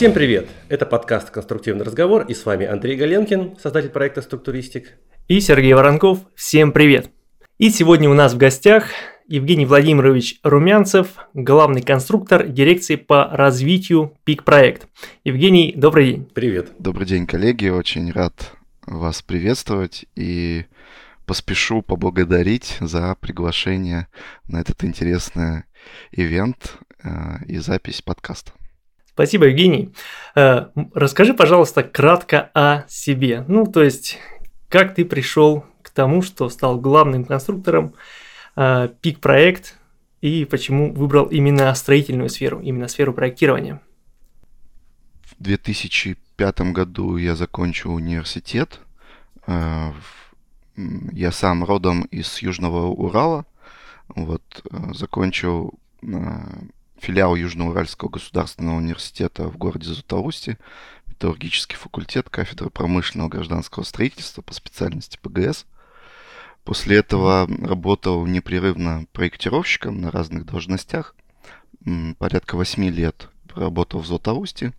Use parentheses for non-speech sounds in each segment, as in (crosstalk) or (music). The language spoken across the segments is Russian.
Всем привет! Это подкаст «Конструктивный разговор» и с вами Андрей Галенкин, создатель проекта «Структуристик». И Сергей Воронков. Всем привет! И сегодня у нас в гостях Евгений Владимирович Румянцев, главный конструктор дирекции по развитию ПИК проект. Евгений, добрый день. Привет. Добрый день, коллеги. Очень рад вас приветствовать и поспешу поблагодарить за приглашение на этот интересный ивент э, и запись подкаста. Спасибо, Евгений. Э, расскажи, пожалуйста, кратко о себе. Ну, то есть, как ты пришел к тому, что стал главным конструктором э, ПИК-проект и почему выбрал именно строительную сферу, именно сферу проектирования? В 2005 году я закончил университет. Я сам родом из Южного Урала. Вот, э, закончил э, филиал Южноуральского государственного университета в городе Златоусте, металлургический факультет, кафедра промышленного гражданского строительства по специальности ПГС. После этого работал непрерывно проектировщиком на разных должностях. Порядка восьми лет работал в Златоусте.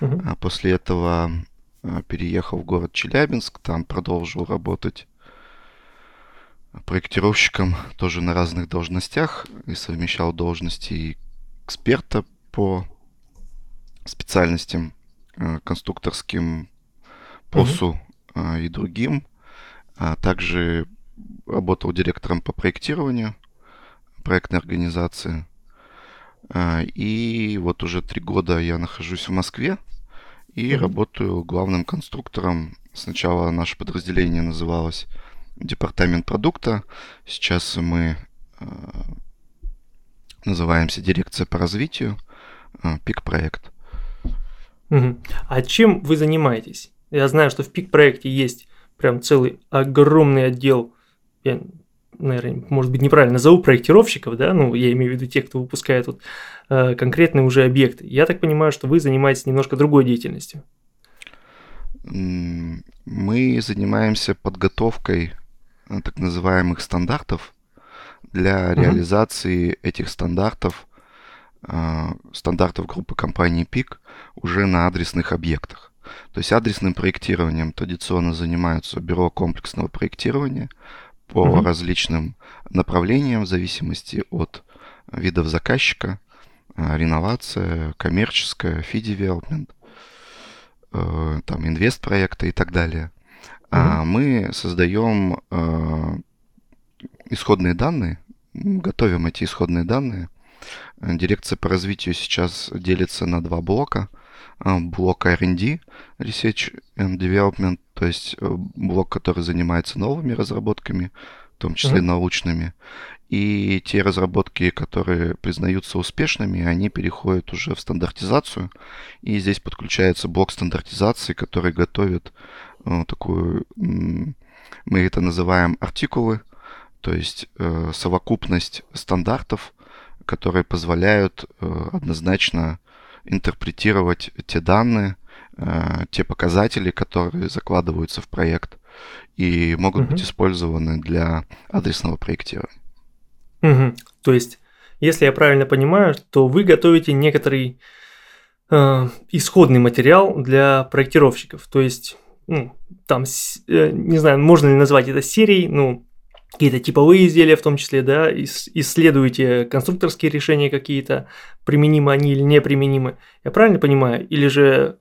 А после этого э, переехал в город Челябинск, там продолжил работать проектировщиком тоже на разных должностях и совмещал должности эксперта по специальностям э, конструкторским ПОСу mm-hmm. и другим. А также работал директором по проектированию проектной организации. А, и вот уже три года я нахожусь в Москве и mm-hmm. работаю главным конструктором. Сначала наше подразделение называлось департамент продукта. Сейчас мы э, называемся дирекция по развитию, э, ПИК-проект. Угу. А чем вы занимаетесь? Я знаю, что в ПИК-проекте есть прям целый огромный отдел, я, наверное, может быть, неправильно назову проектировщиков, да, ну, я имею в виду тех, кто выпускает вот, э, конкретные уже объекты. Я так понимаю, что вы занимаетесь немножко другой деятельностью. Мы занимаемся подготовкой Э, так называемых стандартов для mm-hmm. реализации этих стандартов, э, стандартов группы компании ПИК уже на адресных объектах. То есть адресным проектированием традиционно занимаются бюро комплексного проектирования по mm-hmm. различным направлениям в зависимости от видов заказчика, э, реновация, коммерческая, фи-девелопмент, там инвест-проекты и так далее. А мы создаем э, исходные данные, готовим эти исходные данные. Дирекция по развитию сейчас делится на два блока. А, блок R&D, Research and Development, то есть э, блок, который занимается новыми разработками, в том числе mm-hmm. научными. И те разработки, которые признаются успешными, они переходят уже в стандартизацию. И здесь подключается блок стандартизации, который готовит э, такую, мы это называем артикулы, то есть э, совокупность стандартов, которые позволяют э, однозначно интерпретировать те данные, э, те показатели, которые закладываются в проект и могут угу. быть использованы для адресного проектирования. Угу. То есть, если я правильно понимаю, то вы готовите некоторый э, исходный материал для проектировщиков. То есть, ну, там, э, не знаю, можно ли назвать это серией, ну, какие-то типовые изделия в том числе, да, исследуете конструкторские решения какие-то, применимы они или неприменимы. Я правильно понимаю? Или же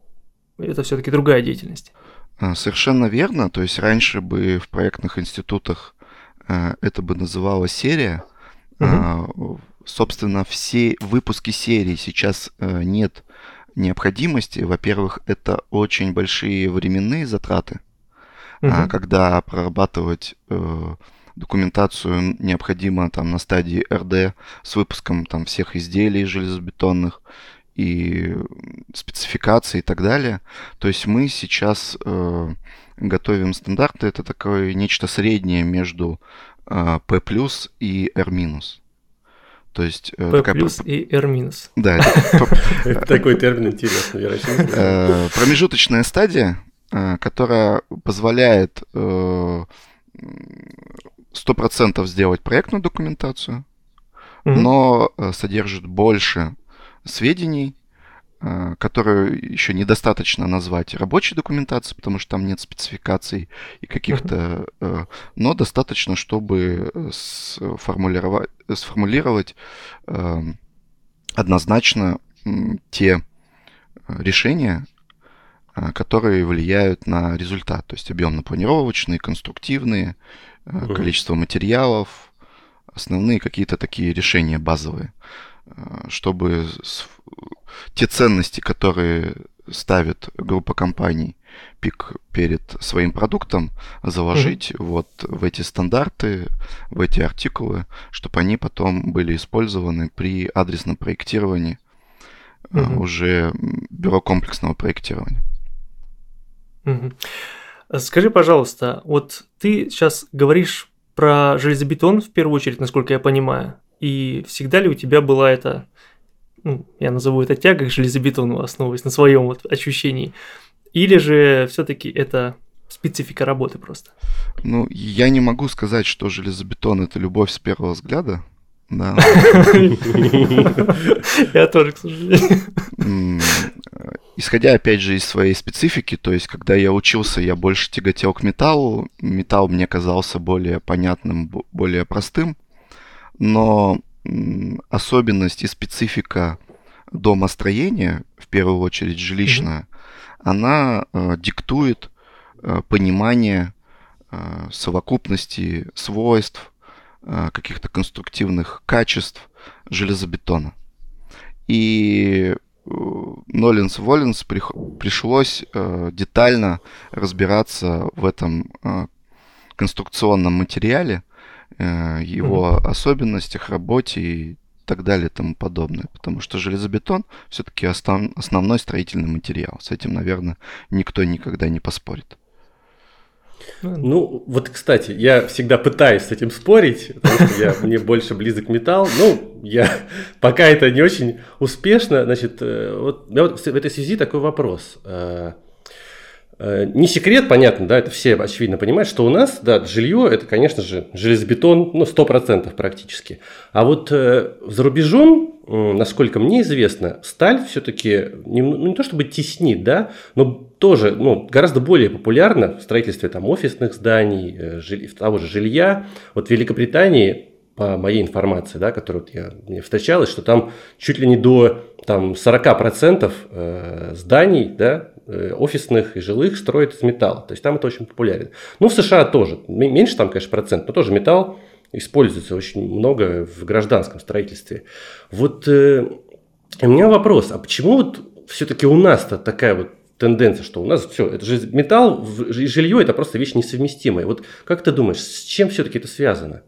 это все-таки другая деятельность? А, совершенно верно. То есть раньше бы в проектных институтах э, это бы называлось серия, Угу. Собственно, все выпуски серии сейчас э, нет необходимости. Во-первых, это очень большие временные затраты, угу. когда прорабатывать э, документацию необходимо там на стадии РД с выпуском там всех изделий железобетонных и спецификации и так далее. То есть мы сейчас э, готовим стандарты. Это такое нечто среднее между P плюс и R минус. То есть... P такая... плюс и R минус. Да. (laughs) Такой термин интересный, я э, Промежуточная стадия, э, которая позволяет 100% э, сделать проектную документацию, но содержит больше сведений, а, которую еще недостаточно назвать рабочей документацией, потому что там нет спецификаций и каких-то, uh-huh. но достаточно, чтобы сформулировать, сформулировать однозначно те решения, которые влияют на результат, то есть объемно-планировочные, конструктивные, количество материалов, основные какие-то такие решения базовые. Э, чтобы те ценности, которые ставит группа компаний пик перед своим продуктом, заложить mm-hmm. вот в эти стандарты, в эти артикулы, чтобы они потом были использованы при адресном проектировании mm-hmm. уже бюро комплексного проектирования. Mm-hmm. Скажи, пожалуйста, вот ты сейчас говоришь про железобетон в первую очередь, насколько я понимаю. И всегда ли у тебя была эта, ну, я назову это тяга к железобетону, основываясь на своем вот ощущении, или же все-таки это специфика работы просто? Ну, я не могу сказать, что железобетон это любовь с первого взгляда. Да. (laughs) Я тоже, к сожалению. Исходя, опять же, из своей специфики, то есть, когда я учился, я больше тяготел к металлу. Металл мне казался более понятным, более простым но особенность и специфика домостроения, в первую очередь жилищная, mm-hmm. она э, диктует э, понимание э, совокупности свойств, э, каких-то конструктивных качеств железобетона. И Нолинс Воллинс пришлось э, детально разбираться в этом э, конструкционном материале, Э, его mm-hmm. особенностях, работе и так далее и тому подобное. Потому что железобетон все-таки основ, основной строительный материал. С этим, наверное, никто никогда не поспорит. Ну, вот, кстати, я всегда пытаюсь с этим спорить, потому что я, мне больше близок металл. Ну, я (laughs) пока это не очень успешно. Значит, э, вот вот в этой связи такой вопрос. Э, не секрет, понятно, да, это все очевидно понимают, что у нас, да, жилье это, конечно же, железобетон, ну, 100% практически. А вот э, за рубежом, насколько мне известно, сталь все-таки не, ну, не то чтобы теснит, да, но тоже, ну, гораздо более популярна в строительстве там офисных зданий, э, жили, того же жилья. Вот в Великобритании по моей информации, да, которую вот я, мне встречалась, что там чуть ли не до там, 40% э, зданий, да, офисных и жилых строят из металла. То есть там это очень популярно. Ну, в США тоже. Меньше там, конечно, процент, но тоже металл используется очень много в гражданском строительстве. Вот э, у меня вопрос, а почему вот все-таки у нас-то такая вот тенденция, что у нас все, это же металл и жилье это просто вещь несовместимая. Вот как ты думаешь, с чем все-таки это связано?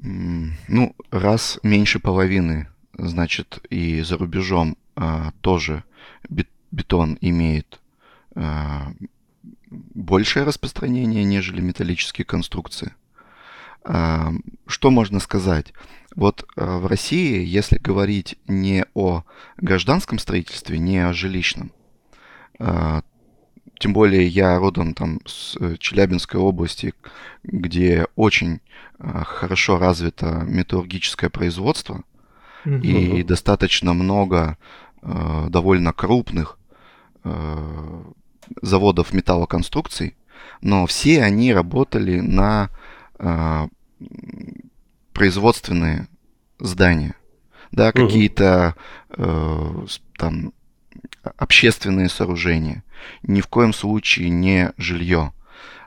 Ну, раз меньше половины, значит, и за рубежом а, тоже бетон имеет а, большее распространение, нежели металлические конструкции. А, что можно сказать? Вот а, в России, если говорить не о гражданском строительстве, не о жилищном, тем более я родом там с Челябинской области, где очень хорошо развито металлургическое производство mm-hmm. и достаточно много Э, довольно крупных э, заводов металлоконструкций, но все они работали на э, производственные здания, да, угу. какие-то там общественные сооружения, ни в коем случае не жилье,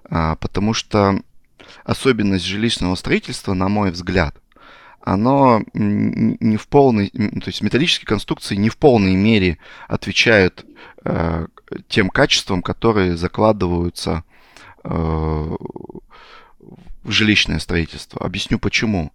а, потому что особенность жилищного строительства, на мой взгляд, оно не в полной, то есть металлические конструкции не в полной мере отвечают э, тем качествам, которые закладываются э, в жилищное строительство. Объясню почему.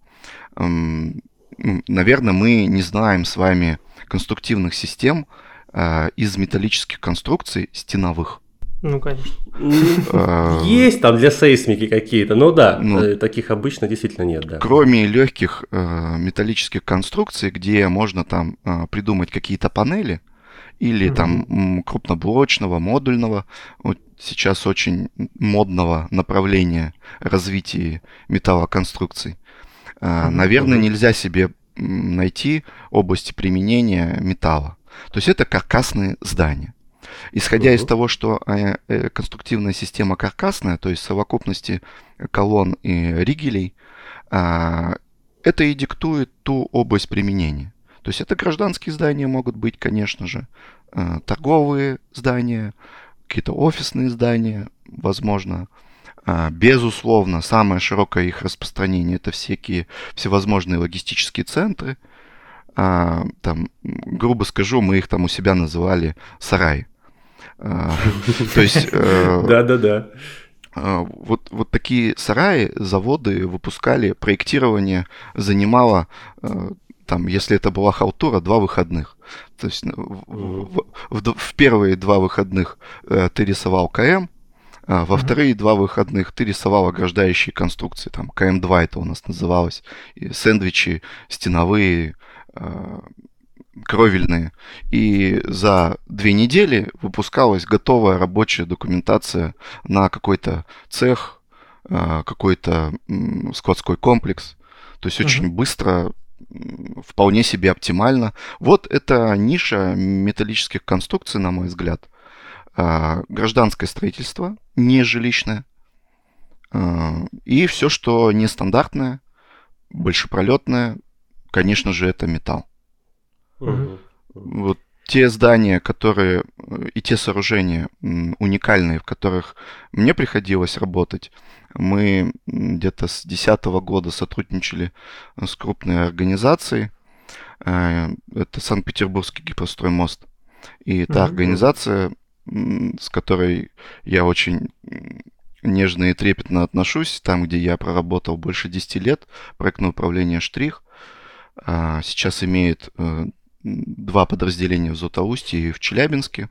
Эм, наверное, мы не знаем с вами конструктивных систем э, из металлических конструкций стеновых. Ну, конечно. (laughs) Есть там для сейсмики какие-то, но да, ну, э, таких обычно действительно нет, да. Кроме легких э, металлических конструкций, где можно там э, придумать какие-то панели, или там крупноблочного, модульного, вот сейчас очень модного направления развития металлоконструкций. Наверное, нельзя себе найти области применения металла. То есть это каркасные здания. Исходя uh-huh. из того, что э, э, конструктивная система каркасная, то есть совокупности колонн и ригелей, э, это и диктует ту область применения. То есть это гражданские здания могут быть, конечно же, э, торговые здания, какие-то офисные здания, возможно, а, безусловно, самое широкое их распространение это всякие всевозможные логистические центры. А, там, грубо скажу, мы их там у себя называли сарай. А, (laughs) то есть... Э, Да-да-да. Вот, вот такие сараи, заводы выпускали, проектирование занимало, э, там, если это была халтура, два выходных. То есть в, в, в, в первые два выходных э, ты рисовал КМ, а во вторые два выходных ты рисовал ограждающие конструкции, там КМ2 это у нас называлось, и сэндвичи стеновые, э, кровельные. И за две недели выпускалась готовая рабочая документация на какой-то цех, э, какой-то складской комплекс. То есть uh-huh. очень быстро, вполне себе оптимально. Вот это ниша металлических конструкций, на мой взгляд. Э, гражданское строительство, не жилищное, а, и все, что нестандартное, большепролетное, конечно же, это металл. Угу. Вот те здания, которые и те сооружения уникальные, в которых мне приходилось работать, мы где-то с 2010 года сотрудничали с крупной организацией. А, это Санкт-Петербургский гипростроймост. И та организация с которой я очень нежно и трепетно отношусь, там, где я проработал больше 10 лет, проектное управление «Штрих», а, сейчас имеет э, два подразделения в Златоусте и в Челябинске.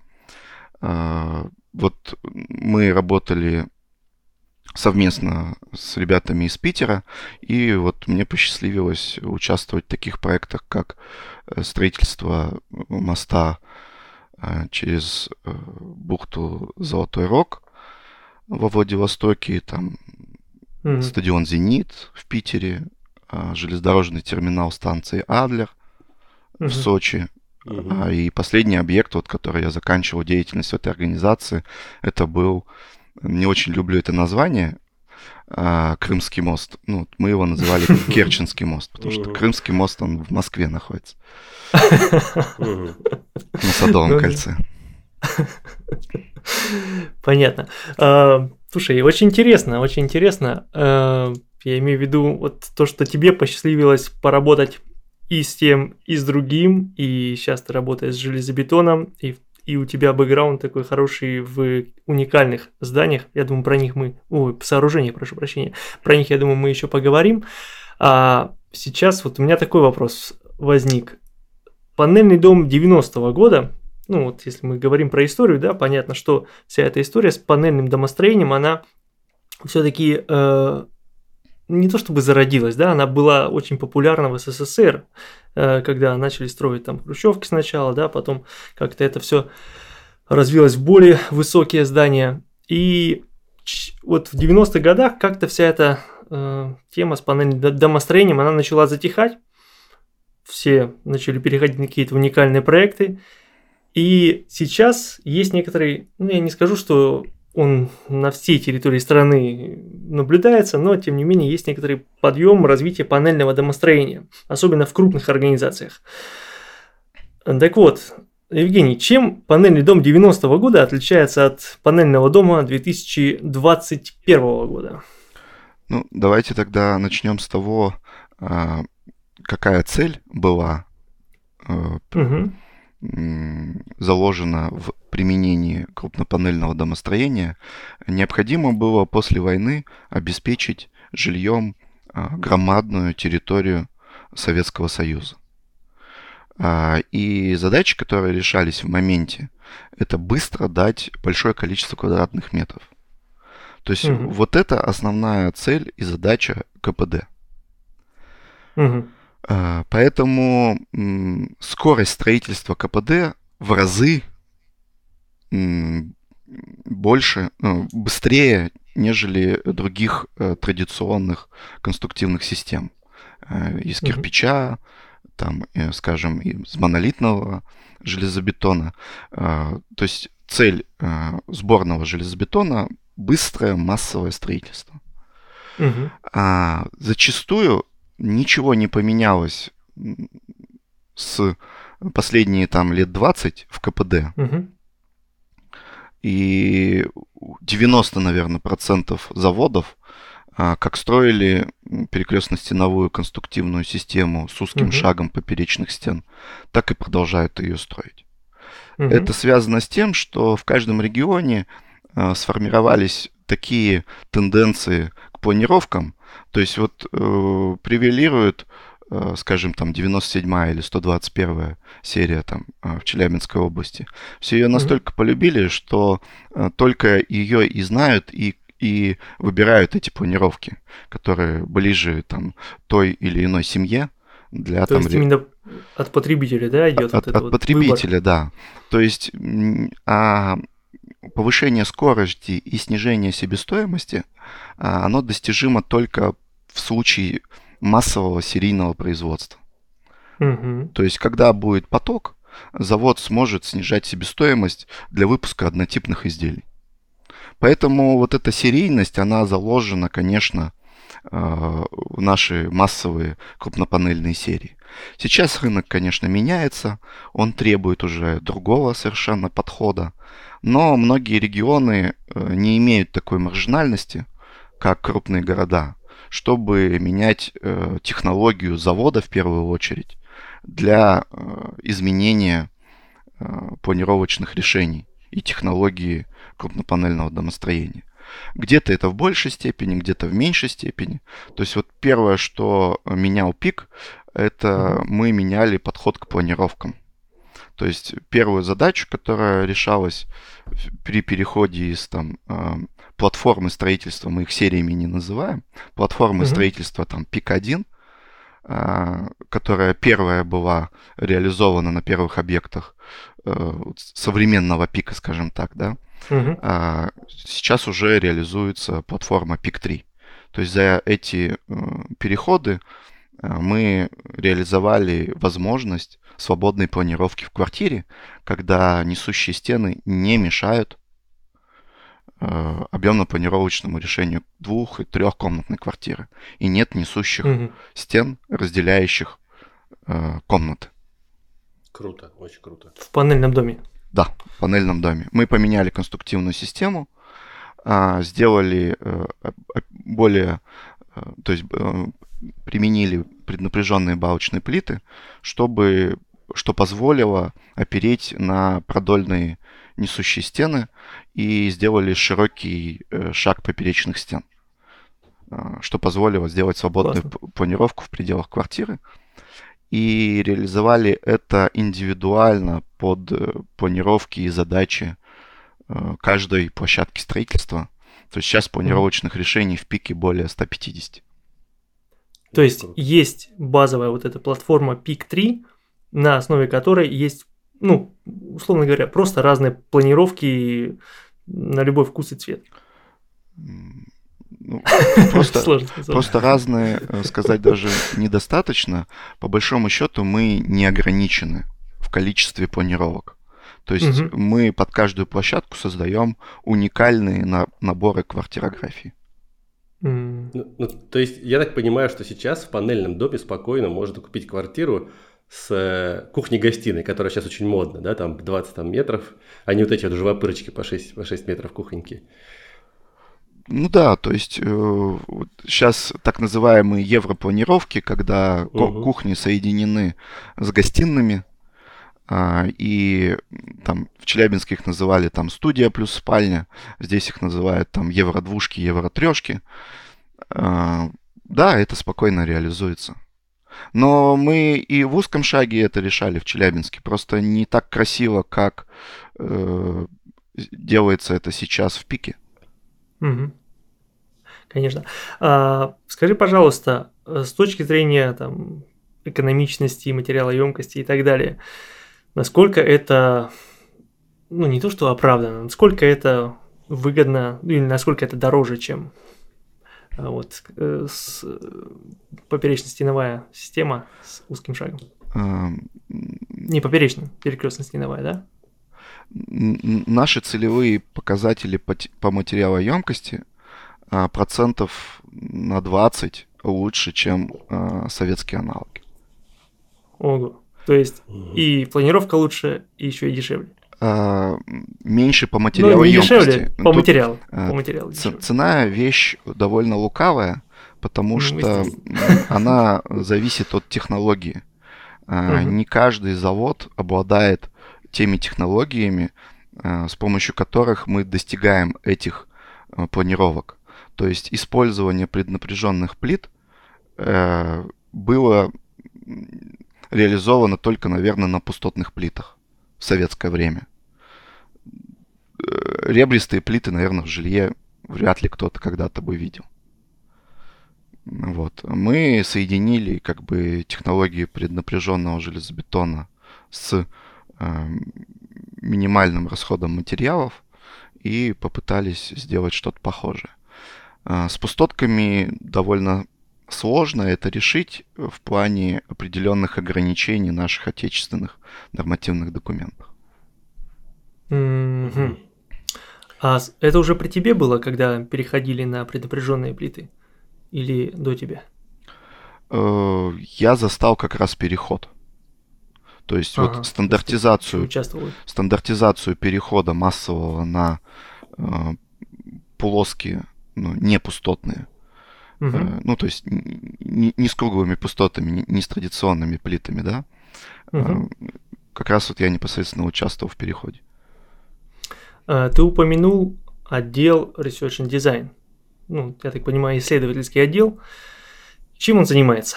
А, вот мы работали совместно с ребятами из Питера, и вот мне посчастливилось участвовать в таких проектах, как э, строительство моста а, через э, бухту Золотой Рог во Владивостоке, там mm-hmm. стадион «Зенит» в Питере, а, железнодорожный терминал станции «Адлер» в Сочи. Mm-hmm. И последний объект, вот, который я заканчивал деятельность в этой организации, это был, не очень люблю это название, Крымский мост. Ну, мы его называли (laughs) Керченский мост, потому что Крымский мост, он в Москве находится. На Садовом ну кольце. Понятно. А, слушай, очень интересно, очень интересно. А, я имею в виду вот то, что тебе посчастливилось поработать и с тем, и с другим, и сейчас ты работаешь с железобетоном, и, и у тебя бэкграунд такой хороший в уникальных зданиях. Я думаю, про них мы... Ой, сооружениях, прошу прощения. Про них, я думаю, мы еще поговорим. А сейчас вот у меня такой вопрос возник. Панельный дом 90-го года, ну вот если мы говорим про историю, да, понятно, что вся эта история с панельным домостроением, она все-таки э, не то чтобы зародилась, да, она была очень популярна в СССР, э, когда начали строить там хрущевки сначала, да, потом как-то это все развилось в более высокие здания. И вот в 90-х годах как-то вся эта э, тема с панельным домостроением, она начала затихать, все начали переходить на какие-то уникальные проекты. И сейчас есть некоторые, ну я не скажу, что он на всей территории страны наблюдается, но тем не менее есть некоторый подъем развития панельного домостроения, особенно в крупных организациях. Так вот, Евгений, чем панельный дом 90-го года отличается от панельного дома 2021 года? Ну, давайте тогда начнем с того, а, какая цель была угу. заложена в применении крупнопанельного домостроения, необходимо было после войны обеспечить жильем э, громадную территорию Советского Союза. А, и задачи, которые решались в моменте, это быстро дать большое количество квадратных метров. То есть угу. вот это основная цель и задача КПД. Угу. А, поэтому скорость строительства КПД в разы больше, ну, быстрее, нежели других э, традиционных конструктивных систем. Э, из кирпича, там, э, скажем, из монолитного железобетона. То есть цель сборного железобетона – быстрое массовое строительство. Угу. А зачастую ничего не поменялось с последние там лет 20 в КПД. Угу. И 90, наверное, процентов заводов а, как строили перекрестно-стеновую конструктивную систему с узким угу. шагом поперечных стен, так и продолжают ее строить. Угу. Это связано с тем, что в каждом регионе э, сформировались такие тенденции к планировкам, то есть вот э, превелируют Э, скажем, там 97 или 121 серия там э, в Челябинской области. Все ее настолько mm-hmm. полюбили, что э, только ее и знают, и и выбирают эти планировки, которые ближе там той или иной семье для То там, есть именно от потребителя, да, идет от, вот от вот потребителя, выбор. да. То есть а повышение скорости и снижение себестоимости, а, оно достижимо только в случае массового серийного производства. Угу. То есть, когда будет поток, завод сможет снижать себестоимость для выпуска однотипных изделий. Поэтому вот эта серийность, она заложена, конечно, э, в наши массовые крупнопанельные серии. Сейчас рынок, конечно, меняется, он требует уже другого совершенно подхода, но многие регионы э, не имеют такой маржинальности, как крупные города чтобы менять э, технологию завода в первую очередь для э, изменения э, планировочных решений и технологии крупнопанельного домостроения. Где-то это в большей степени, где-то в меньшей степени. То есть вот первое, что менял ПИК, это мы меняли подход к планировкам. То есть первую задачу, которая решалась при переходе из там, э, платформы строительства, мы их сериями не называем, платформы mm-hmm. строительства там ПИК-1, а, которая первая была реализована на первых объектах э, современного пика, скажем так, да, угу. сейчас уже реализуется платформа ПИК-3. То есть за эти э, переходы э, мы реализовали возможность свободной планировки в квартире, когда несущие стены не мешают объемно-планировочному решению двух- и трехкомнатной квартиры. И нет несущих угу. стен, разделяющих э, комнаты. Круто, очень круто. В панельном доме? Да, в панельном доме. Мы поменяли конструктивную систему, э, сделали э, более, э, то есть э, применили преднапряженные балочные плиты, чтобы что позволило опереть на продольные несущие стены и сделали широкий э, шаг поперечных стен, э, что позволило сделать свободную Классно. планировку в пределах квартиры. И реализовали это индивидуально под э, планировки и задачи каждой площадки строительства. То есть сейчас планировочных mm. решений в пике более 150. То есть есть базовая вот эта платформа PIC 3, на основе которой есть ну, условно говоря, просто разные планировки на любой вкус и цвет. Ну, (laughs) просто, просто разные, э, сказать даже недостаточно. По большому счету мы не ограничены в количестве планировок. То есть угу. мы под каждую площадку создаем уникальные на, наборы квартирографии. Mm. Ну, ну, то есть я так понимаю, что сейчас в панельном доме спокойно можно купить квартиру с э, кухней-гостиной, которая сейчас очень модна, да, там 20 там, метров, а не вот эти вот живопырочки по 6, по 6 метров кухоньки. Ну да, то есть э, сейчас так называемые европланировки, когда угу. кухни соединены с гостиными, э, и там в Челябинске их называли там студия плюс спальня, здесь их называют там евро-двушки, евро-трешки. Э, да, это спокойно реализуется. Но мы и в узком шаге это решали в Челябинске. Просто не так красиво, как э, делается это сейчас в пике. Угу. Конечно. А, скажи, пожалуйста, с точки зрения там, экономичности, материалоемкости и так далее, насколько это, ну не то что оправдано, насколько это выгодно или насколько это дороже, чем вот, э, с, поперечно-стеновая система с узким шагом. Не поперечная, перекрестно-стеновая, да? Наши целевые показатели по, по материалоемкости а, процентов на 20 лучше, чем а, советские аналоги. Ого. То есть и планировка лучше, и еще и дешевле. А, меньше по материалу ну, не дешевле, по Тут, материалу. По материалу цена вещь довольно лукавая, потому ну, что она зависит от технологии. Угу. Не каждый завод обладает теми технологиями, с помощью которых мы достигаем этих планировок. То есть использование преднапряженных плит э, было реализовано только, наверное, на пустотных плитах в советское время. Ребристые плиты, наверное, в жилье вряд ли кто-то когда-то бы видел. Вот. Мы соединили как бы технологии преднапряженного железобетона с э, минимальным расходом материалов и попытались сделать что-то похожее. Э, с пустотками довольно сложно это решить в плане определенных ограничений наших отечественных нормативных документов. Mm-hmm. А это уже при тебе было, когда переходили на предопряженные плиты? Или до тебя? Э, я застал как раз переход. То есть ага, вот стандартизацию, стандартизацию перехода массового на э, плоские, ну, не пустотные Угу. Ну, то есть не, не с круглыми пустотами, не, не с традиционными плитами, да. Угу. Как раз вот я непосредственно участвовал в переходе. А, ты упомянул отдел Research and Design. Ну, я так понимаю, исследовательский отдел. Чем он занимается?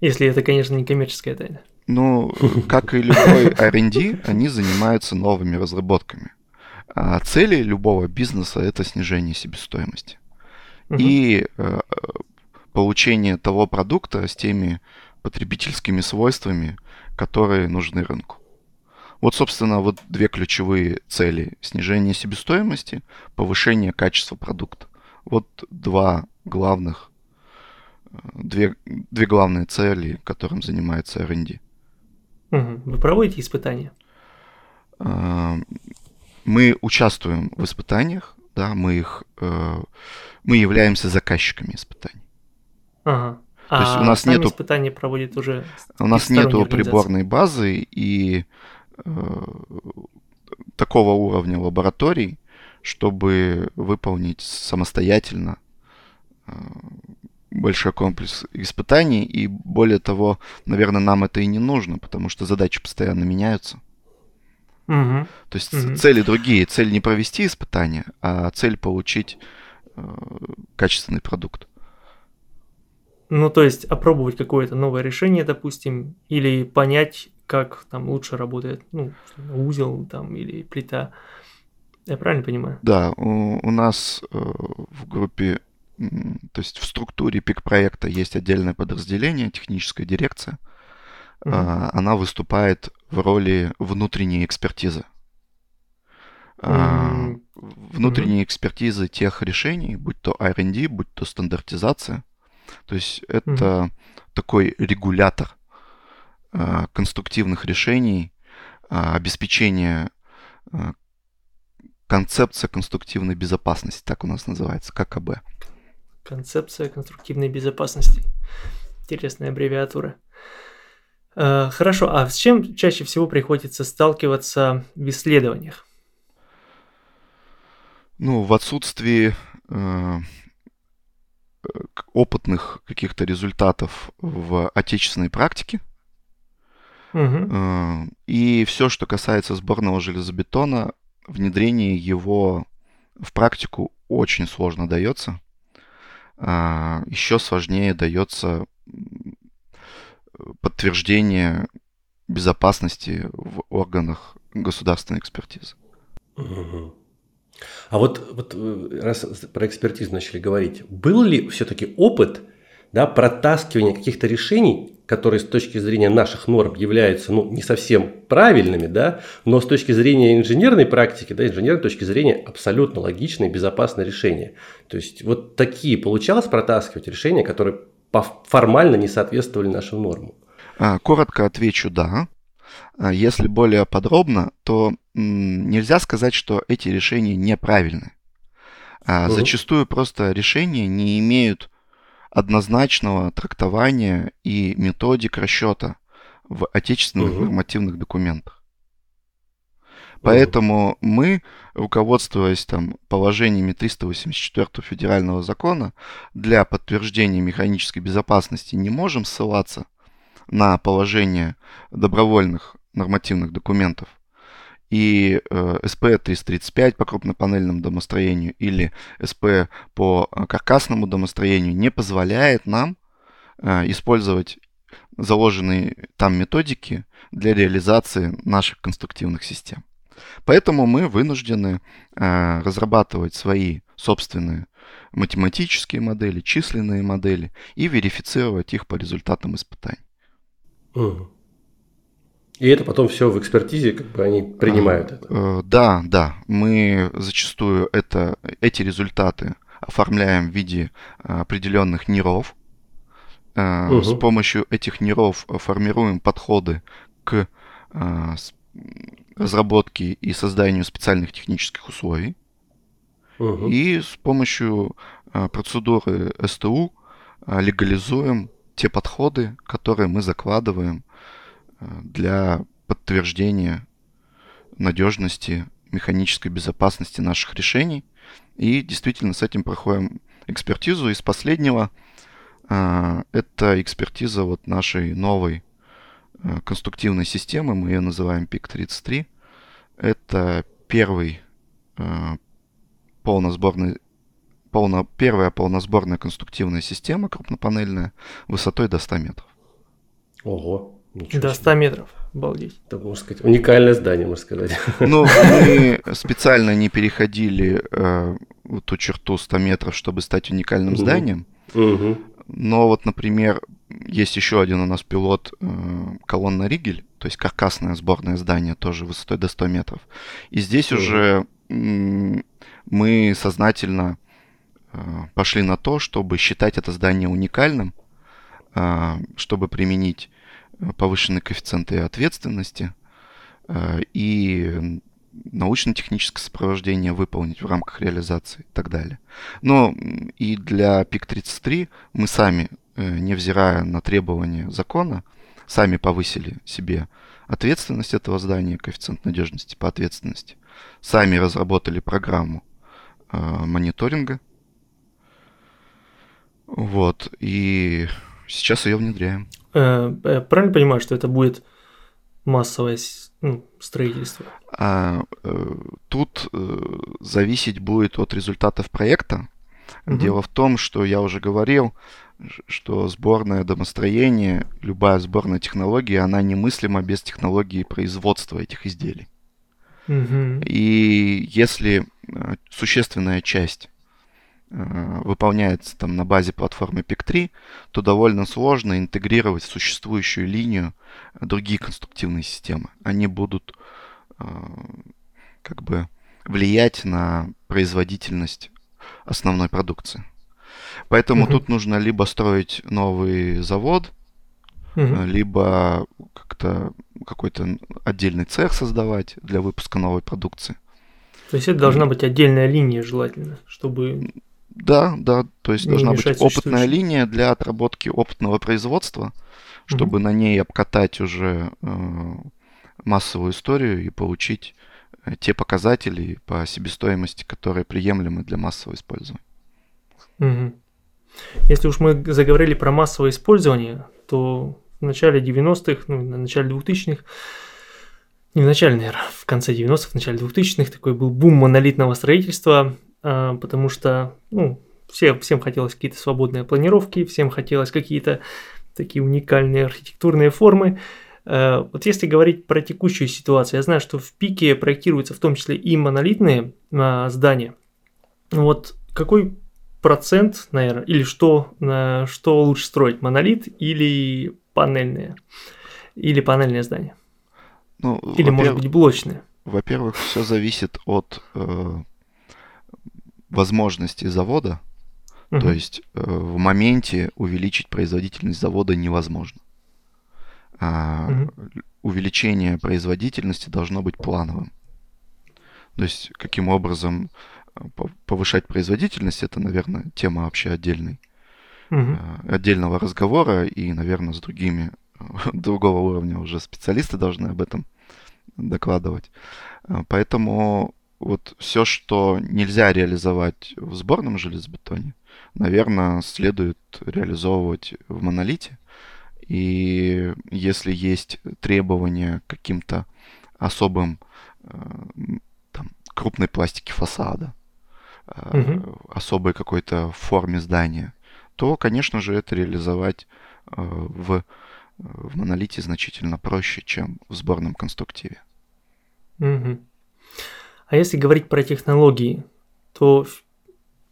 Если это, конечно, не коммерческая тайна. Ну, как и любой R&D, они занимаются новыми разработками. А цели любого бизнеса это снижение себестоимости. Угу. И э, получение того продукта с теми потребительскими свойствами, которые нужны рынку. Вот, собственно, вот две ключевые цели. Снижение себестоимости, повышение качества продукта. Вот два главных, э, две, две главные цели, которым занимается R&D. Вы проводите испытания? А, мы участвуем в испытаниях, да, мы их, э, мы являемся заказчиками испытаний. Ага. То а есть у нас нету испытания проводит уже. У нас нету приборной базы и э, такого уровня лабораторий, чтобы выполнить самостоятельно э, большой комплекс испытаний. И более того, наверное, нам это и не нужно, потому что задачи постоянно меняются. Угу. То есть угу. цели другие. Цель не провести испытания, а цель получить э, качественный продукт. Ну, то есть опробовать какое-то новое решение, допустим, или понять, как там лучше работает, ну, узел там или плита. Я правильно понимаю? Да, у, у нас э, в группе, то есть в структуре пик проекта есть отдельное подразделение, техническая дирекция. Угу. Э, она выступает в роли внутренней экспертизы. Mm-hmm. Внутренней mm-hmm. экспертизы тех решений, будь то R&D, будь то стандартизация. То есть это mm-hmm. такой регулятор конструктивных решений, а, обеспечение а, концепция конструктивной безопасности, так у нас называется, ККБ. Концепция конструктивной безопасности. Интересная аббревиатура. Хорошо, а с чем чаще всего приходится сталкиваться в исследованиях? Ну, в отсутствии э, опытных каких-то результатов в отечественной практике. Угу. И все, что касается сборного железобетона, внедрение его в практику очень сложно дается. Э, еще сложнее дается подтверждение безопасности в органах государственной экспертизы. А вот, вот э, раз про экспертизу начали говорить, был ли все-таки опыт да, протаскивания каких-то решений, которые с точки зрения наших норм являются ну, не совсем правильными, да, но с точки зрения инженерной практики, да, инженерной точки зрения абсолютно логичное и безопасное решение. То есть вот такие получалось протаскивать решения, которые формально не соответствовали нашим нормам? А, коротко отвечу «да». А, если более подробно, то нельзя сказать, что эти решения неправильны. Угу. Зачастую просто решения не имеют однозначного трактования и методик расчета в отечественных угу. нормативных документах. Поэтому мы, руководствуясь там положениями 384 федерального закона, для подтверждения механической безопасности не можем ссылаться на положение добровольных нормативных документов. И э, СП-335 по крупнопанельному домостроению или СП по каркасному домостроению не позволяет нам э, использовать заложенные там методики для реализации наших конструктивных систем. Поэтому мы вынуждены э, разрабатывать свои собственные математические модели, численные модели и верифицировать их по результатам испытаний. Угу. И это потом все в экспертизе, как бы они принимают а, это. Э, да, да. Мы зачастую это, эти результаты оформляем в виде определенных НИРов. Угу. С помощью этих НИРов формируем подходы к э, разработке и созданию специальных технических условий. Угу. И с помощью процедуры СТУ легализуем те подходы, которые мы закладываем для подтверждения надежности, механической безопасности наших решений. И действительно с этим проходим экспертизу. Из последнего это экспертиза вот нашей новой Э, конструктивной системы, мы ее называем PIC-33. Это первый э, полносборный полно, первая полносборная конструктивная система крупнопанельная высотой до 100 метров. Ого, До 100 метров, обалдеть. Это, можно сказать, уникальное здание, можно сказать. Ну, (laughs) мы специально не переходили э, ту черту 100 метров, чтобы стать уникальным зданием. Угу. Но вот, например, есть еще один у нас пилот э, колонна Ригель, то есть каркасное сборное здание, тоже высотой до 100 метров. И здесь mm уже мы сознательно э, пошли на то, чтобы считать это здание уникальным, э, чтобы применить повышенные коэффициенты ответственности и научно-техническое сопровождение выполнить в рамках реализации и так далее. Но и для ПИК-33 мы сами, э, невзирая на требования закона, сами повысили себе ответственность этого здания, коэффициент надежности по ответственности. Сами разработали программу э, мониторинга. Вот. И сейчас ее внедряем. Э, э, правильно понимаю, что это будет массовое ну, строительство? А, э, тут зависеть будет от результатов проекта. Угу. Дело в том, что я уже говорил, что сборное домостроение, любая сборная технология, она немыслима без технологии производства этих изделий. Угу. И если существенная часть выполняется там на базе платформы PIC3, то довольно сложно интегрировать в существующую линию другие конструктивные системы. Они будут э, как бы влиять на производительность основной продукции. Поэтому угу. тут нужно либо строить новый завод, угу. либо как-то какой-то отдельный цех создавать для выпуска новой продукции. То есть это должна быть отдельная линия желательно, чтобы да, да, то есть не должна быть опытная линия для отработки опытного производства, чтобы угу. на ней обкатать уже э, массовую историю и получить э, те показатели по себестоимости, которые приемлемы для массового использования. Угу. Если уж мы заговорили про массовое использование, то в начале 90-х, ну, на начале 2000-х, не в начале, наверное, в конце 90-х, в начале 2000-х такой был бум монолитного строительства, потому что ну, все, всем хотелось какие-то свободные планировки, всем хотелось какие-то такие уникальные архитектурные формы. А, вот если говорить про текущую ситуацию, я знаю, что в пике проектируются в том числе и монолитные а, здания. Вот какой процент, наверное, или что, что лучше строить, монолит или панельные, или панельные здания? Ну, или, может быть, блочные? Во-первых, все зависит от э, возможностей завода, Угу. То есть э, в моменте увеличить производительность завода невозможно. А угу. увеличение производительности должно быть плановым. То есть каким образом э, повышать производительность, это, наверное, тема вообще отдельной, угу. отдельного разговора, и, наверное, с другими (laughs) другого уровня уже специалисты должны об этом докладывать. Поэтому вот все, что нельзя реализовать в сборном железобетоне, наверное, следует реализовывать в монолите. И если есть требования к каким-то особым э, там, крупной пластике фасада, угу. особой какой-то форме здания, то, конечно же, это реализовать э, в, в монолите значительно проще, чем в сборном конструктиве. Угу. А если говорить про технологии, то в,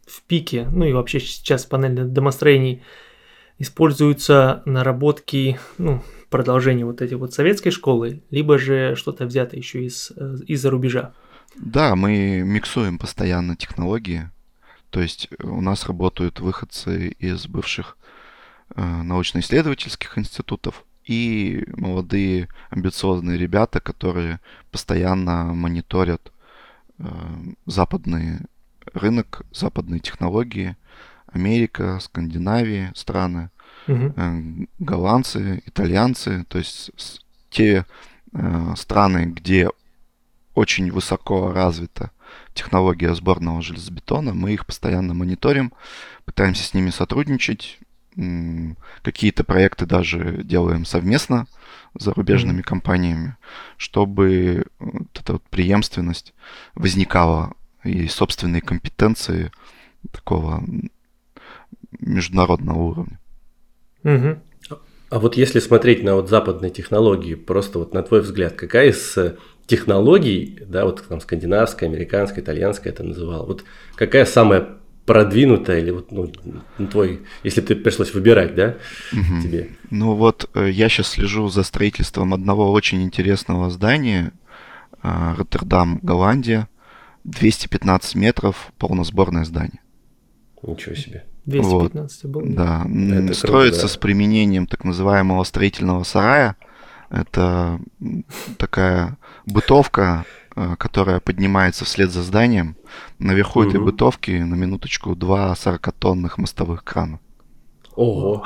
в пике, ну и вообще сейчас панель домостроений используются наработки, ну, продолжение вот этой вот советской школы, либо же что-то взято еще из, э, из-за рубежа. Да, мы миксуем постоянно технологии. То есть у нас работают выходцы из бывших э, научно-исследовательских институтов и молодые амбициозные ребята, которые постоянно мониторят э, западный рынок, западные технологии, Америка, Скандинавия, страны, угу. э, голландцы, итальянцы, то есть те э, страны, где очень высоко развита технология сборного железобетона, мы их постоянно мониторим, пытаемся с ними сотрудничать, какие-то проекты даже делаем совместно с зарубежными mm-hmm. компаниями, чтобы вот эта вот преемственность возникала и собственные компетенции такого международного уровня. Угу. А вот если смотреть на вот западные технологии, просто вот на твой взгляд, какая из э, технологий, да, вот там скандинавская, американская, итальянская это называл, вот какая самая продвинутая или вот ну, твой, если бы ты пришлось выбирать, да, угу. тебе? Ну вот э, я сейчас слежу за строительством одного очень интересного здания, э, Роттердам, Голландия, 215 метров, полносборное здание. Ничего себе. 215 вот, был. Да, Это строится круто, да. с применением так называемого строительного сарая. Это такая бытовка, которая поднимается вслед за зданием. Наверху угу. этой бытовки, на минуточку, два 40-тонных мостовых крана. Ого!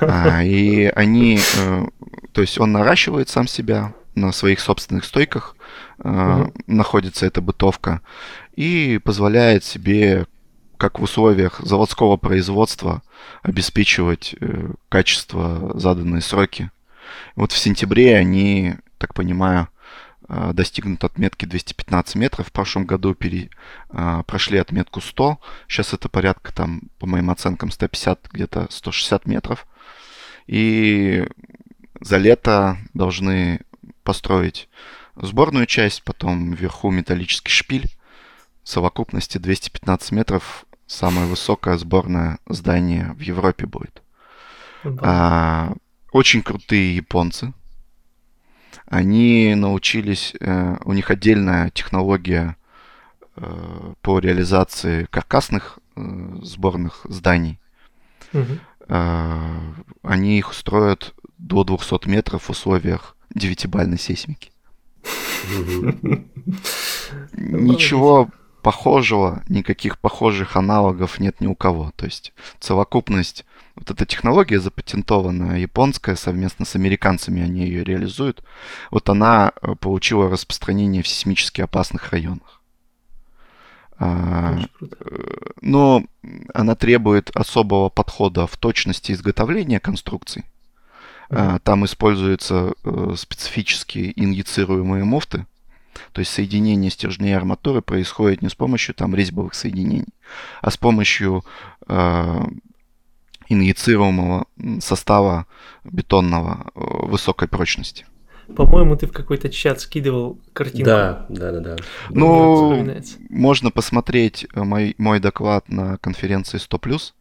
А, и (laughs) они, э, то есть он наращивает сам себя на своих собственных стойках, угу. находится эта бытовка, и позволяет себе как в условиях заводского производства обеспечивать э, качество заданные сроки. Вот в сентябре они, так понимаю, э, достигнут отметки 215 метров. В прошлом году пере, э, прошли отметку 100. Сейчас это порядка, там, по моим оценкам, 150, где-то 160 метров. И за лето должны построить сборную часть, потом вверху металлический шпиль. В совокупности 215 метров самое высокое сборное здание в Европе будет. А, очень крутые японцы. Они научились, э, у них отдельная технология э, по реализации каркасных э, сборных зданий. Угу. Они их строят до 200 метров в условиях девятибальной сейсмики. Ничего похожего, никаких похожих аналогов нет ни у кого. То есть совокупность, вот эта технология запатентованная, японская, совместно с американцами они ее реализуют, вот она э, получила распространение в сейсмически опасных районах. А, э, но она требует особого подхода в точности изготовления конструкций. Mm-hmm. Там используются э, специфические инъецируемые муфты, то есть соединение стержней арматуры происходит не с помощью там резьбовых соединений, а с помощью э, инъецируемого состава бетонного э, высокой прочности. По-моему, ты в какой-то чат скидывал картинку. Да, да, да, да. Ну, можно посмотреть э, мой, мой доклад на конференции 100+.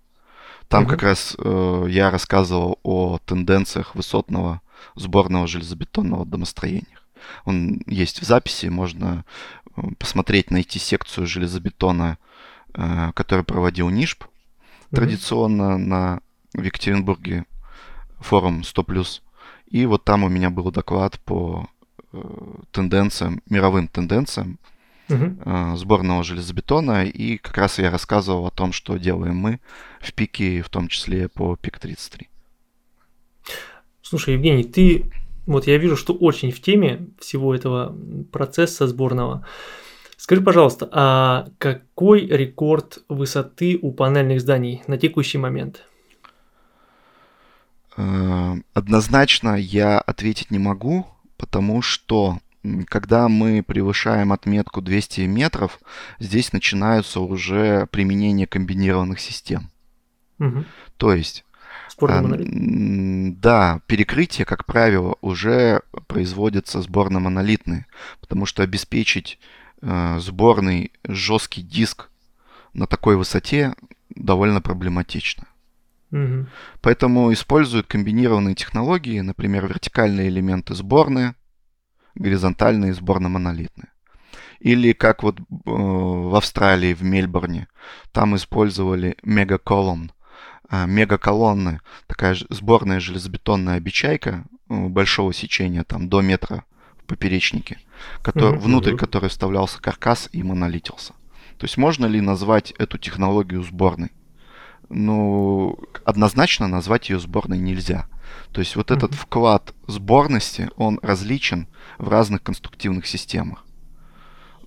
Там угу. как раз э, я рассказывал о тенденциях высотного сборного железобетонного домостроения. Он есть в записи, можно э, посмотреть, найти секцию железобетона, э, которую проводил НИШП. Традиционно на в Екатеринбурге форум 100+. И вот там у меня был доклад по э, тенденциям, мировым тенденциям э, сборного железобетона. И как раз я рассказывал о том, что делаем мы в пике, в том числе по ПИК-33. Слушай, Евгений, ты вот я вижу, что очень в теме всего этого процесса сборного. Скажи, пожалуйста, а какой рекорд высоты у панельных зданий на текущий момент? Э, однозначно я ответить не могу, потому что когда мы превышаем отметку 200 метров, здесь начинаются уже применение комбинированных систем. Угу. То есть, а, да, перекрытие, как правило, уже производятся сборно-монолитные, потому что обеспечить сборный жесткий диск на такой высоте довольно проблематично. Угу. Поэтому используют комбинированные технологии, например, вертикальные элементы сборные, горизонтальные сборно-монолитные. Или как вот э, в Австралии, в Мельбурне, там использовали мегаколонн. Э, мегаколонны, такая сборная железобетонная обечайка э, большого сечения, там до метра в поперечнике, который, mm-hmm. внутрь которой вставлялся каркас и монолитился. То есть можно ли назвать эту технологию сборной? ну, однозначно назвать ее сборной нельзя. То есть вот mm-hmm. этот вклад сборности, он различен в разных конструктивных системах.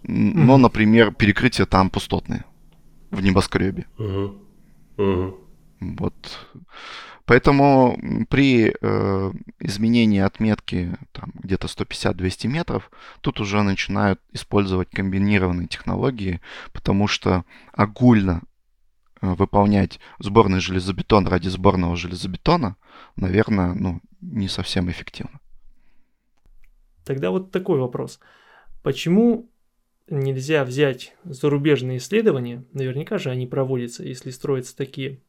Mm-hmm. Но, например, перекрытие там пустотное в небоскребе. Mm-hmm. Mm-hmm. Вот. Поэтому при э, изменении отметки там, где-то 150-200 метров, тут уже начинают использовать комбинированные технологии, потому что огульно Э, выполнять сборный железобетон ради сборного железобетона, наверное, ну, не совсем эффективно. Тогда вот такой вопрос. Почему нельзя взять зарубежные исследования, наверняка же они проводятся, если строятся такие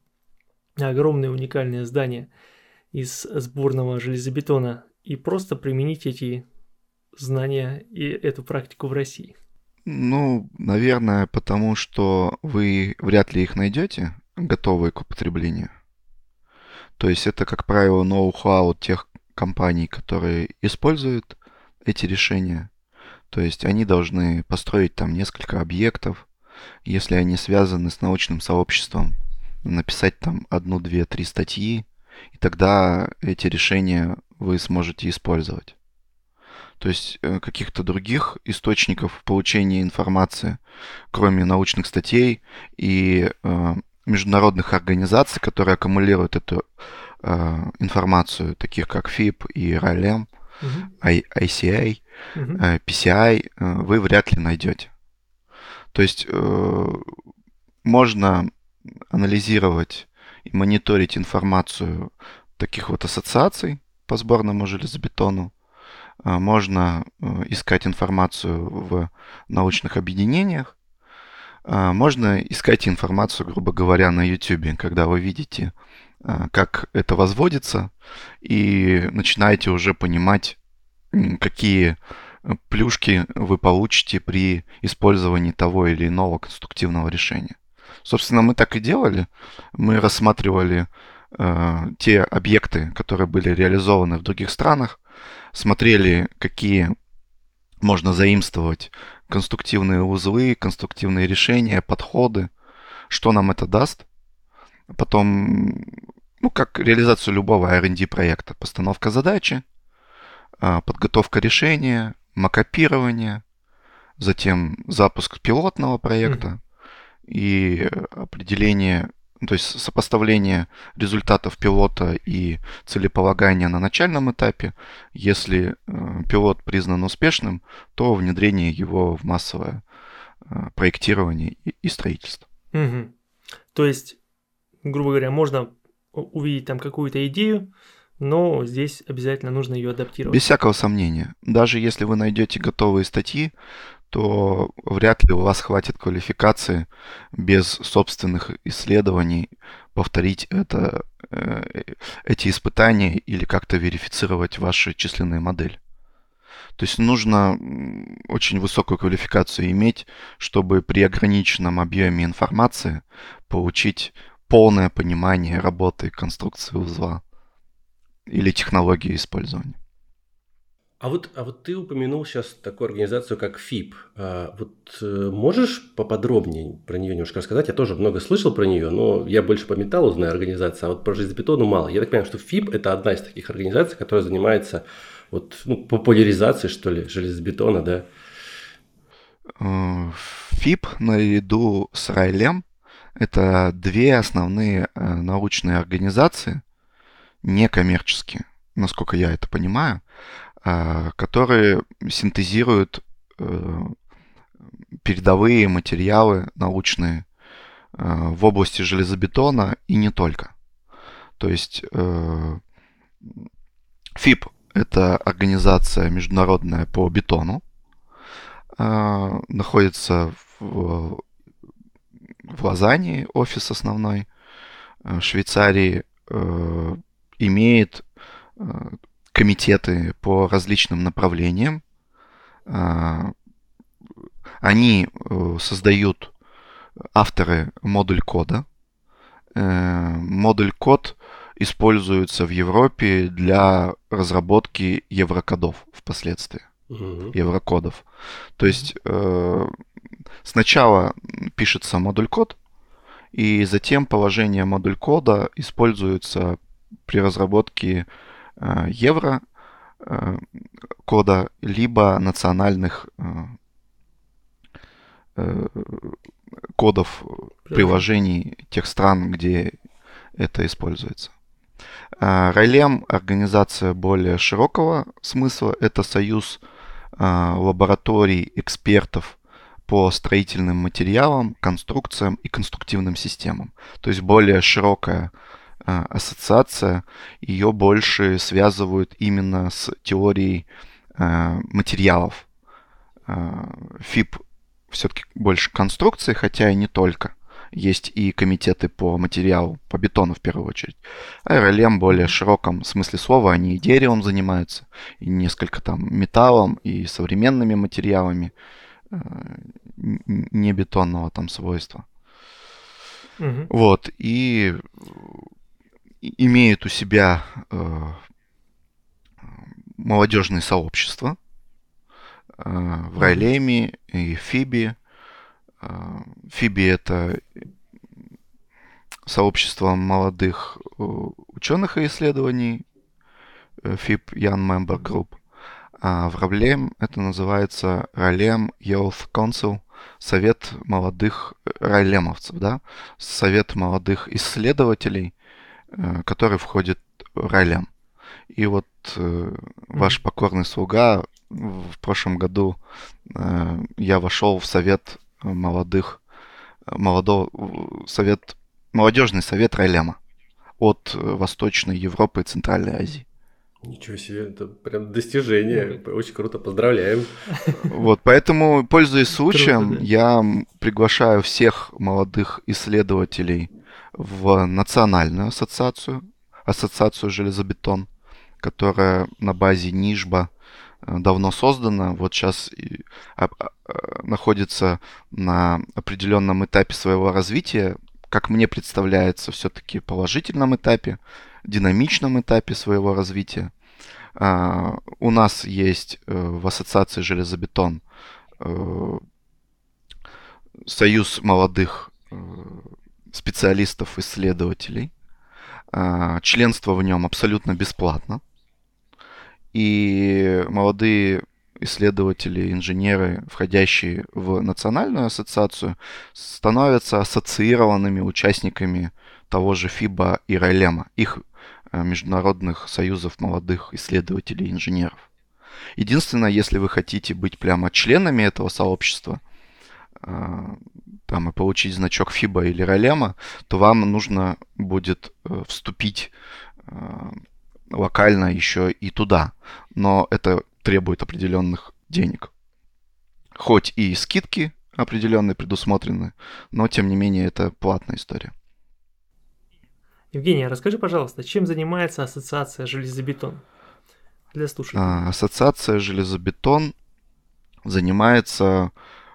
огромные уникальные здания из сборного железобетона, и просто применить эти знания и эту практику в России? Ну, наверное, потому что вы вряд ли их найдете, готовые к употреблению. То есть это, как правило, ноу-хау тех компаний, которые используют эти решения. То есть они должны построить там несколько объектов, если они связаны с научным сообществом, написать там одну, две, три статьи, и тогда эти решения вы сможете использовать то есть э, каких-то других источников получения информации, кроме научных статей и э, международных организаций, которые аккумулируют эту э, информацию, таких как ФИП и РЛМ, uh-huh. ICA, uh-huh. PCI, вы вряд ли найдете. То есть можно анализировать и мониторить информацию таких вот ассоциаций по сборному железобетону, а, можно э, искать информацию в научных объединениях, а, можно искать информацию, грубо говоря, на YouTube, когда вы видите, а, как это возводится, и начинаете уже понимать, какие плюшки вы получите при использовании того или иного конструктивного решения. Собственно, мы так и делали. Мы рассматривали э, те объекты, которые были реализованы в других странах, смотрели, какие можно заимствовать конструктивные узлы, конструктивные решения, подходы, что нам это даст. Потом, ну, как реализацию любого R&D проекта. Постановка задачи, а, подготовка решения, макапирование, затем запуск пилотного проекта. И определение ну, то есть сопоставление результатов пилота и целеполагания на начальном этапе. Если э, пилот признан успешным, то внедрение его в массовое э, проектирование и, строительство. Угу. То есть, грубо говоря, можно увидеть там какую-то идею, но здесь обязательно нужно ее адаптировать. Без всякого сомнения. Даже если вы найдете готовые статьи, то вряд ли у вас хватит квалификации без собственных исследований повторить это, э, эти испытания или как-то верифицировать ваши численные модели. То есть нужно очень высокую квалификацию иметь, чтобы при ограниченном объеме информации получить полное понимание работы конструкции узла или технологии использования. А вот, а вот ты упомянул сейчас такую организацию, как ФИП. А вот э, можешь поподробнее про нее немножко рассказать? Я тоже много слышал про нее, но я больше по металлу знаю организацию, а вот про железобетону мало. Я так понимаю, что ФИП – это одна из таких организаций, которая занимается вот, ну, популяризацией, что ли, железобетона, да? Э, ФИП наряду с Райлем – это две основные э, научные организации, некоммерческие, насколько я это понимаю, а, которые синтезируют э, передовые материалы научные э, в области железобетона и не только. То есть э, ФИП – это организация международная по бетону, находится в, в Лозанне, офис основной, Швейцарии, имеет комитеты по различным направлениям. А, они э, создают авторы модуль кода. Э, модуль код используется в Европе для разработки еврокодов впоследствии. Угу. Еврокодов. То есть э, сначала пишется модуль код, и затем положение модуль кода используется при разработке Э, евро э, кода, либо национальных э, кодов приложений тех стран, где это используется. Райлем – организация более широкого смысла. Это союз лабораторий экспертов по строительным материалам, конструкциям и конструктивным системам. То есть более широкая ассоциация, ее больше связывают именно с теорией а, материалов. А, ФИП все-таки больше конструкции, хотя и не только. Есть и комитеты по материалу, по бетону в первую очередь. А РЛМ более широком смысле слова, они и деревом занимаются, и несколько там металлом, и современными материалами не бетонного там свойства. Угу. Вот, и имеют у себя э, молодежные сообщества э, в Райлеме и Фиби. Э, Фиби это сообщество молодых ученых и исследований, FIB Young Member Group. А в Райлем это называется Райлем Youth Council, Совет молодых райлемовцев, да, Совет молодых исследователей – который входит Райлем. И вот э, ваш покорный слуга в прошлом году э, я вошел в совет молодых, молодого, совет, молодежный совет Райлема от Восточной Европы и Центральной Азии. Ничего себе, это прям достижение. Очень круто, поздравляем. Вот, поэтому, пользуясь случаем, круто, да. я приглашаю всех молодых исследователей в национальную ассоциацию, ассоциацию железобетон, которая на базе Нижба э, давно создана, вот сейчас а, а, находится на определенном этапе своего развития, как мне представляется, все-таки положительном этапе, динамичном этапе своего развития. А, у нас есть э, в ассоциации железобетон э, союз молодых специалистов, исследователей. А, членство в нем абсолютно бесплатно. И молодые исследователи, инженеры, входящие в национальную ассоциацию, становятся ассоциированными участниками того же ФИБА и Райлема, их э, международных союзов молодых исследователей и инженеров. Единственное, если вы хотите быть прямо членами этого сообщества, а, там и получить значок FIBA или Ролема, то вам нужно будет э, вступить э, локально еще и туда. Но это требует определенных денег. Хоть и скидки определенные предусмотрены, но тем не менее это платная история. Евгений, расскажи, пожалуйста, чем занимается Ассоциация железобетон для слушателей? А, ассоциация железобетон занимается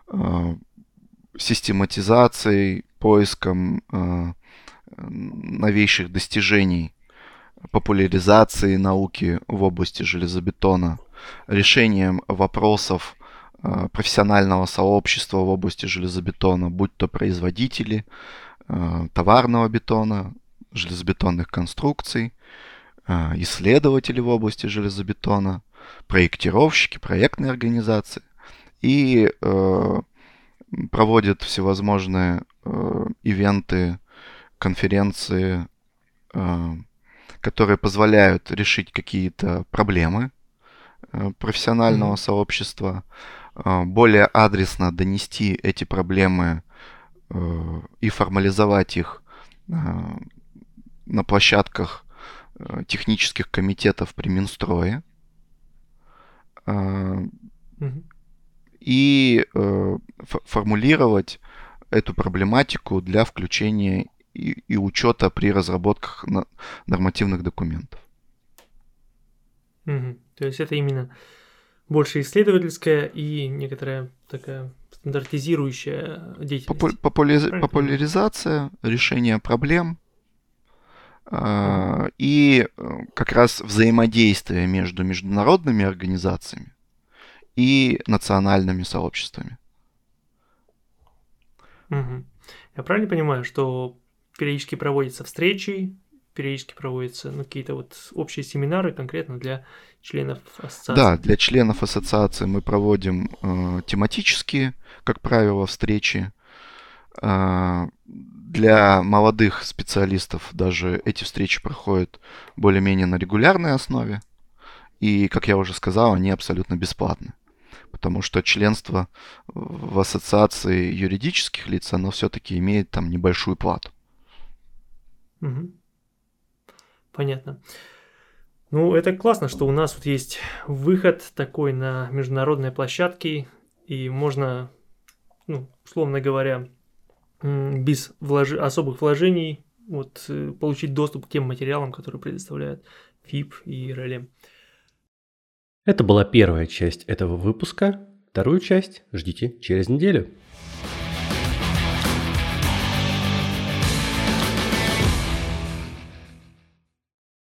э, систематизацией, поиском э, новейших достижений популяризации науки в области железобетона, решением вопросов э, профессионального сообщества в области железобетона, будь то производители э, товарного бетона, железобетонных конструкций, э, исследователи в области железобетона, проектировщики, проектные организации и проводят всевозможные ивенты, конференции, которые позволяют решить какие-то проблемы э, профессионального mm-hmm. сообщества, э, более адресно донести эти проблемы э, и формализовать их на площадках технических комитетов при Минстрое. Mm-hmm. И формулировать эту проблематику для включения и, и учета при разработках нормативных документов. Угу. То есть это именно больше исследовательская и некоторая такая стандартизирующая деятельность. Попу- популяри- популяризация, решение проблем э- и э, как раз взаимодействие между международными организациями и национальными сообществами. Угу. Я правильно понимаю, что периодически проводятся встречи, периодически проводятся ну, какие-то вот общие семинары конкретно для членов ассоциации. Да, для членов ассоциации мы проводим э, тематические, как правило, встречи. Э, для молодых специалистов даже эти встречи проходят более-менее на регулярной основе. И, как я уже сказал, они абсолютно бесплатны. Потому что членство в ассоциации юридических лиц, оно все-таки имеет там небольшую плату. Угу. Понятно. Ну, это классно, что у нас вот есть выход такой на международные площадки, и можно, ну, условно говоря, без влож... особых вложений вот, э, получить доступ к тем материалам, которые предоставляют ФИП и РЛМ. Это была первая часть этого выпуска. Вторую часть ждите через неделю.